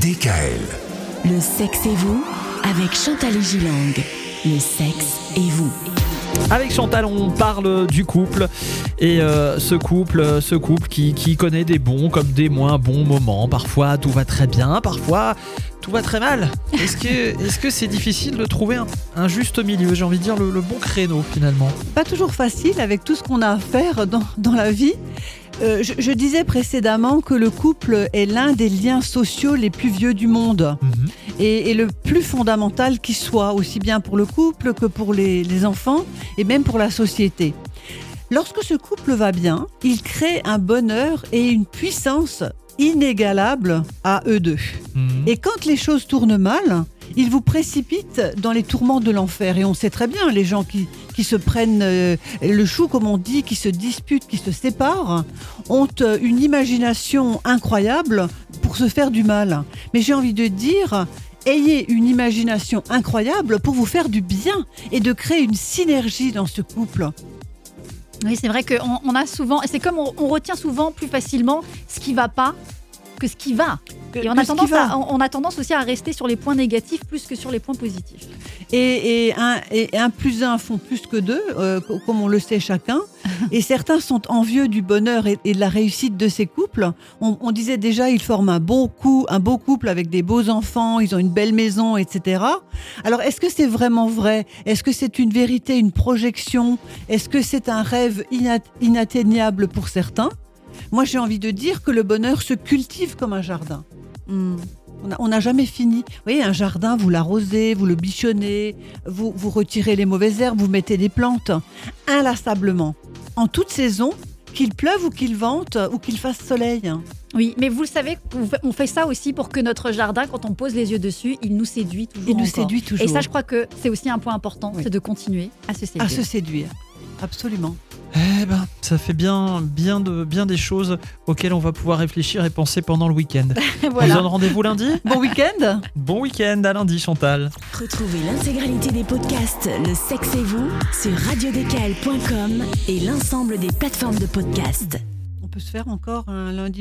DKL. Le sexe et vous avec Chantal et Gilang. Le sexe et vous. Avec Chantal, on parle du couple et euh, ce couple, euh, ce couple qui, qui connaît des bons comme des moins bons moments. Parfois tout va très bien, parfois tout va très mal. Est-ce que est-ce que c'est difficile de trouver un, un juste milieu? J'ai envie de dire le, le bon créneau finalement. Pas toujours facile avec tout ce qu'on a à faire dans, dans la vie. Euh, je, je disais précédemment que le couple est l'un des liens sociaux les plus vieux du monde Mhm. et, et le plus fondamental qui soit, aussi bien pour le couple que pour les, les enfants et même pour la société. Lorsque ce couple va bien, il crée un bonheur et une puissance inégalable à eux deux. Mhm. Et quand les choses tournent mal, ils vous précipitent dans les tourments de l'enfer. Et on sait très bien, les gens qui, qui se prennent euh, le chou, comme on dit, qui se disputent, qui se séparent, ont euh, une imagination incroyable pour se faire du mal. Mais j'ai envie de dire, ayez une imagination incroyable pour vous faire du bien et de créer une synergie dans ce couple. Oui, c'est vrai qu'on on a souvent, c'est comme on, on retient souvent plus facilement ce qui va pas que ce qui va. Et on a, tendance à, on a tendance aussi à rester sur les points négatifs plus que sur les points positifs. Et, et un, et un plus un font plus que deux, euh, co- comme on le sait chacun. Et certains sont envieux du bonheur et, et de la réussite de ces couples. On, on disait déjà, ils forment un beau, coup, un beau couple avec des beaux enfants, ils ont une belle maison, etc. Alors, est-ce que c'est vraiment vrai? Est-ce que c'est une vérité, une projection? Est-ce que c'est un rêve inat- inatteignable pour certains? Moi, j'ai envie de dire que le bonheur se cultive comme un jardin. Hmm. On n'a jamais fini. Vous voyez, un jardin, vous l'arrosez, vous le bichonnez, vous, vous retirez les mauvaises herbes, vous mettez des plantes inlassablement, en toute saison, qu'il pleuve ou qu'il vente ou qu'il fasse soleil. Oui, mais vous le savez, on fait ça aussi pour que notre jardin, quand on pose les yeux dessus, il nous séduit toujours. Il nous encore. séduit toujours. Et ça, je crois que c'est aussi un point important, Oui. c'est de continuer à se séduire. À se séduire. Absolument. Eh ben, ça fait bien, bien, de, bien des choses auxquelles on va pouvoir réfléchir et penser pendant le week-end. On vous voilà. donne rendez-vous lundi? Bon week-end Bon week-end, à lundi Chantal. Retrouvez l'intégralité des podcasts Le sexe et vous sur radiodécal.com et l'ensemble des plateformes de podcasts. On peut se faire encore un lundi